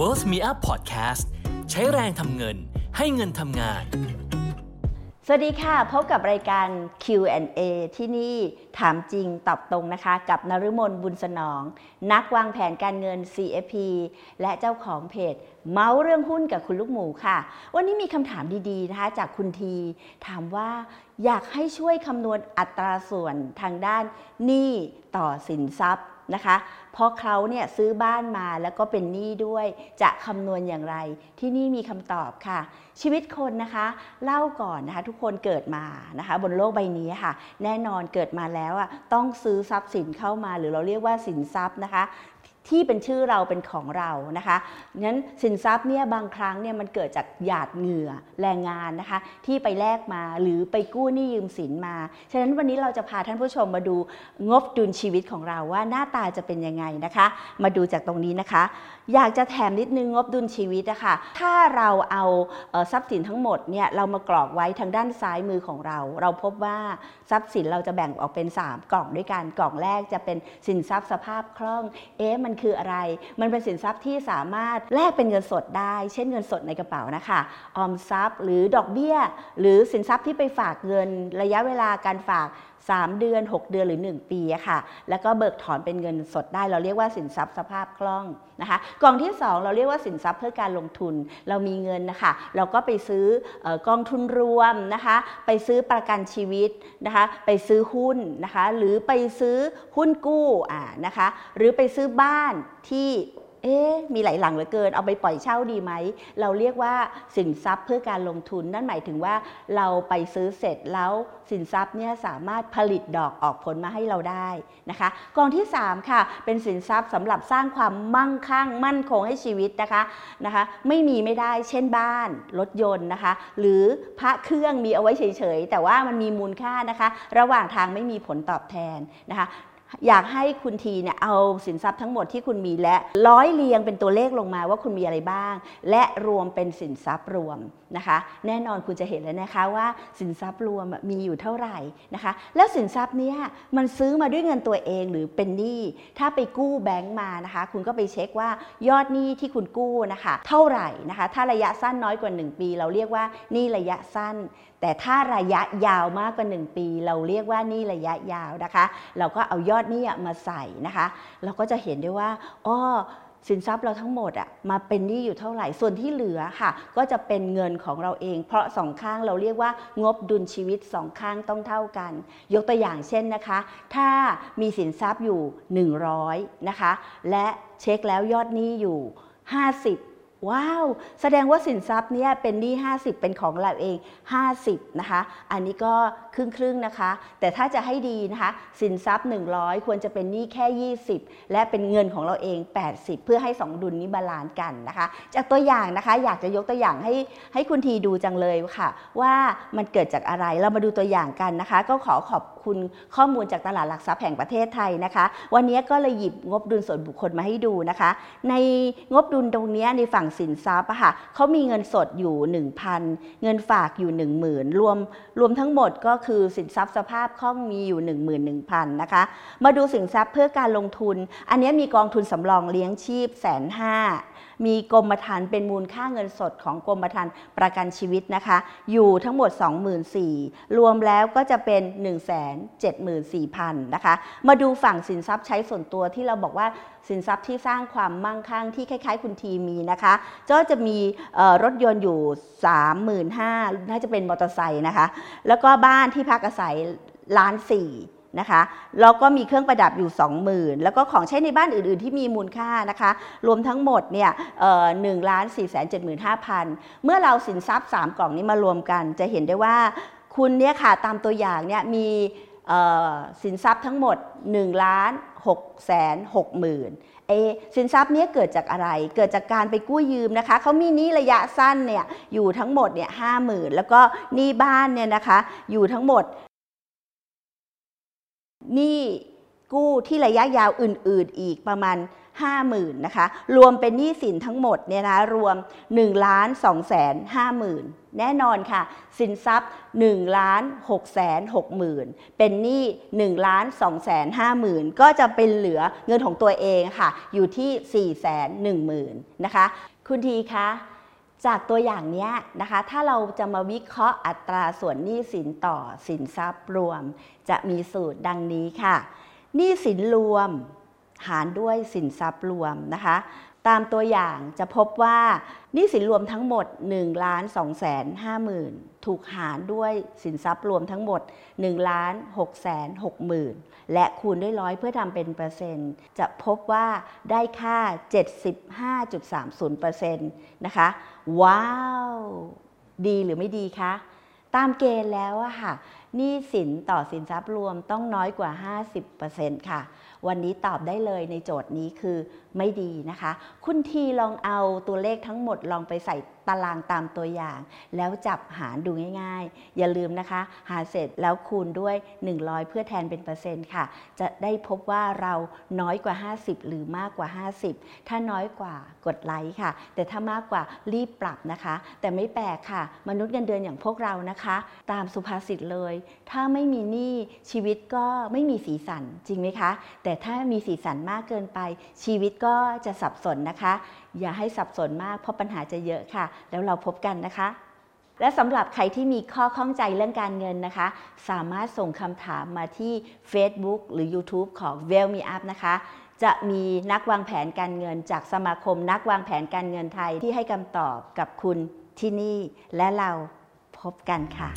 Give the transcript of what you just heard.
Worth Me Up Podcast ใช้แรงทำเงินให้เงินทำงาน สวัสดีค่ะ พบกับรายการ Q&A ที่นี่ถามจริงตอบตรงนะคะ กับนฤมลบุญสนอง นักวางแผนการเงิน CFP และเจ้าของเพจ เมาส์เรื่องหุ้นกับคุณลูกหมูค่ะ วันนี้มีคำถามดีๆนะคะจากคุณที ถามว่าอยากให้ช่วยคำนวณอัตราส่วนทางด้านหนี้ต่อสินทรัพย์ นะคะ เพราะเขาเนี่ยซื้อบ้านมาแล้วก็เป็นหนี้ด้วย จะคำนวณอย่างไร ที่นี่มีคำตอบค่ะ ชีวิตคนนะคะ เล่าก่อนนะคะทุกคนเกิดมานะคะ บนโลกใบนี้ค่ะ แน่นอนเกิดมาแล้วอะต้องซื้อทรัพย์สินเข้ามา หรือเราเรียกว่าสินทรัพย์นะคะ ที่เป็นชื่อเราเป็นของเรานะคะงั้นสินทรัพย์เนี่ยบางครั้งเนี่ยมันเกิดจากหยาดเหงื่อแรงงานนะคะ ที่ไปแลกมาหรือไปกู้หนี้ยืมสินมา ฉะนั้นวันนี้เราจะพาท่านผู้ชมมาดูงบดุลชีวิตของเราว่าหน้าตาจะเป็นยังไงนะคะ มาดูจากตรงนี้นะคะ อยากจะแถมนิดนึงงบดุลชีวิตนะคะถ้าเราเอาทรัพย์สินทั้งหมดเนี่ยเรามากรอกไว้ทางด้านซ้ายมือของเรา เราพบว่าทรัพย์สินเราจะแบ่งออกเป็น 3 กล่องด้วยกันกล่องแรกจะเป็นสินทรัพย์สภาพคล่องเอ๊ะมันันคืออะไร มันเป็นสินทรัพย์ที่สามารถแลกเป็นเงินสดได้ เช่นเงินสดในกระเป๋านะคะออมทรัพย์ หรือดอกเบี้ย หรือสินทรัพย์ที่ไปฝากเงินระยะเวลาการฝาก 3 เดือน 6 เดือนหรือ 1 ปีค่ะ แล้วก็เบิกถอนเป็นเงินสดได้ เราเรียกว่าสินทรัพย์สภาพคล่องนะคะ กองที่ 2 เราเรียกว่าสินทรัพย์เพื่อการลงทุน เรามีเงินนะคะ เราก็ไปซื้อกองทุนรวมนะคะ ไปซื้อประกันชีวิตนะคะ ไปซื้อหุ้นนะคะ หรือไปซื้อหุ้นกู้อ่านะคะ หรือไปซื้อบ้านที่ เอ๊มีหลายหลังเหลือเกิน เอาไปปล่อยเช่าดีไหม เราเรียกว่าสินทรัพย์เพื่อการลงทุน นั่นหมายถึงว่าเราไปซื้อเสร็จแล้วสินทรัพย์เนี่ยสามารถผลิตดอกออกผลมาให้เราได้นะคะ กองที่ 3 ค่ะ เป็นสินทรัพย์สำหรับสร้างความมั่งคั่ง มั่นคงให้ชีวิตนะคะนะคะ ไม่มีไม่ได้เช่นบ้านรถยนต์นะคะ หรือพระเครื่องมีเอาไว้เฉยๆแต่ว่ามันมีมูลค่านะคะ ระหว่างทางไม่มีผลตอบแทนนะคะ อยากให้คุณทีเนี่ยเอาสินทรัพย์ทั้งหมดที่คุณมีและร้อยเรียงเป็นตัวเลขลงมาว่าคุณมีอะไรบ้าง และรวมเป็นสินทรัพย์รวมนะคะ แน่นอนคุณจะเห็นแล้วนะคะว่าสินทรัพย์รวมมีอยู่เท่าไหร่นะคะ แล้วสินทรัพย์เนี้มันซื้อมาด้วยเงินตัวเองหรือเป็นหนี้ถ้าไปกู้แบงก์มานะคะ คุณก็ไปเช็คว่ายอดหนี้ที่คุณกู้นะคะ เท่าไหร่นะคะ ถ้าระยะสั้นน้อยกว่า 1 ปี เราเรียกว่าหนี้ระยะสั้น แต่ถ้าระยะยาวมากกว่า 1 ปี เราเรียกว่าหนี่ระยะยาวนะคะ เราก็เอายอดอดนี้มาใส่นะคะ เราก็จะเห็นได้ว่าอ้อสินทรัพย์เราทั้งหมดอะมาเป็นหนี้อยู่เท่าไหร่ ส่วนที่เหลือค่ะ ก็จะเป็นเงินของเราเอง เพราะสองข้างเราเรียกว่างบดุลชีวิตสองข้างต้องเท่ากัน ยกตัวอย่างเช่นนะคะ ถ้ามีสินทรัพย์อยู่ 100นะคะ และเช็คแล้วยอดหนี้อยู่ 50 ว้าว แสดงว่าสินทรัพย์เนี่ยเป็นหนี้ 50 เป็นของเราเอง 50 นะคะ อันนี้ก็ครึ่งครึ่งนะคะ แต่ถ้าจะให้ดีนะคะ สินทรัพย์ 100 ควรจะเป็นหนี้แค่ 20 และเป็นเงินของเราเอง 80 เพื่อให้ 2 ดุลนี้ balance กันนะคะ จากตัวอย่างนะคะ อยากจะยกตัวอย่างให้ให้คุณทีดูจังเลยค่ะ ว่ามันเกิดจากอะไร เรามาดูตัวอย่างกันนะคะ ก็ขอขอบคุณข้อมูลจากตลาดหลักทรัพย์แห่งประเทศไทยนะคะ วันนี้ก็เลยหยิบงบดุลส่วนบุคคลมาให้ดูนะคะ ในงบดุลตรงนี้ในฝั่งสินทรัพย์ค่ะเขามีเงินสดอยู่ 1,000 เงินฝากอยู่ 10,000 รวมรวมทั้งหมดก็คือสินทรัพย์สภาพคล่องมีอยู่ 11,000นะคะ มาดูสินทรัพย์เพื่อการลงทุน อันนี้มีกองทุนสำรองเลี้ยงชีพแสนห้า มีกรมธรรม์เป็นมูลค่าเงินสดของกรมธรรม์ประกันชีวิตนะคะ อยู่ทั้งหมด 24,000รวมแล้วก็จะเป็น 174,000นะคะ มาดูฝั่งสินทรัพย์ใช้ส่วนตัวที่เราบอกว่าสินทรัพย์ที่สร้างความมั่งคั่งที่คล้ายๆ คุณทีมีนะคะ ก็จะมีรถยนต์อยู่ 35,000น่าจะเป็นมอเตอร์ไซค์นะคะ แล้วก็บ้านที่พักอาศัยล้านสี่ นะคะแล้วก็มีเครื่องประดับอยู่ 20,000 แล้วก็ของใช้ในบ้านอื่นๆ ที่มีมูลค่านะคะ รวมทั้งหมดเนี่ยหนึ่งล้านสี่แสนเจ็ดหมื่นห้าพันเมื่อเราสินทรัพย์ 3 กล่องนี้มารวมกัน จะเห็นได้ว่าคุณเนี่ยค่ะตามตัวอย่างเนี่ยมีสินทรัพย์ทั้งหมด1ล้าน6แสน6หมื่นเอสินทรัพย์นี้เกิดจากอะไร เกิดจากการไปกู้ยืมนะคะ เขามีหนี้ระยะสั้นเนี่ยอยู่ทั้งหมดเนี่ยห้าหมื่นแล้วก็หนี้บ้านเนี่ยนะคะอยู่ทั้งหมด หนี้กู้ที่ระยะยาวอื่น ๆ อีกประมาณ 50,000นะคะรวมเป็นหนี้สินทั้งหมดเนี่ยนะรวม1ล้าน2แสน50,000 แน่นอนค่ะ สินทรัพย์1ล้าน6แสน6หมื่นเป็นหนี้1ล้าน2แสน5หมื่นก็จะเป็นเหลือเงินของตัวเองค่ะ อยู่ที่4แสน1หมื่นนะคะ คุณทีคะ จากตัวอย่างนี้นะคะ ถ้าเราจะมาวิเคราะห์อัตราส่วนหนี้สินต่อสินทรัพย์รวม จะมีสูตรดังนี้ค่ะหนี้สินรวม หารด้วยสินทรัพย์รวมนะคะ ตามตัวอย่างจะพบว่านี้สินรวมทั้งหมด1ล้าน2แสน5หมื่นถูกหารด้วยสินทรัพย์รวมทั้งหมด1ล้าน6แสน6หมื่นและคูณด้วยร้อยเพื่อทำเป็นเปอร์เซ็นต์ จะพบว่าได้ค่า 75.30%นะคะ ว้าว ดีหรือไม่ดีคะ ตามเกณฑ์แล้วอะค่ะ หนี้สินต่อสินทรัพย์รวมต้องน้อยกว่า 50%ค่ะ วันนี้ตอบได้เลยในโจทย์นี้คือไม่ดีนะคะ คุณทีลองเอาตัวเลขทั้งหมดลองไปใส่ตารางตามตัวอย่าง แล้วจับหารดูง่ายๆ อย่าลืมนะคะ หารเสร็จแล้วคูณด้วย 100 เพื่อแทนเป็นเปอร์เซ็นต์ค่ะ จะได้พบว่าเราน้อยกว่า 50 หรือมากกว่า 50 ถ้าน้อยกว่ากดไลค์ค่ะ แต่ถ้ามากกว่ารีบปรับนะคะ แต่ไม่แปลกค่ะ มนุษย์เงินเดือนอย่างพวกเรานะคะ ตามสุภาษิตเลยถ้าไม่มีหนี้ชีวิตก็ไม่มีสีสันจริงไหมคะ แต่ถ้ามีสีสันมากเกินไป ชีวิตก็จะสับสนนะคะ อย่าให้สับสนมากเพราะปัญหาจะเยอะค่ะ แล้วเราพบกันนะคะและสำหรับใครที่มีข้อข้องใจเรื่องการเงินนะคะ สามารถส่งคำถามมาที่ Facebook หรือ YouTube ของ w e l l Me Up นะคะ จะมีนักวางแผนการเงิน จากสมาคมนักวางแผนการเงินไทยที่ให้คำตอบกับคุณที่นี่ และเราพบกันค่ะ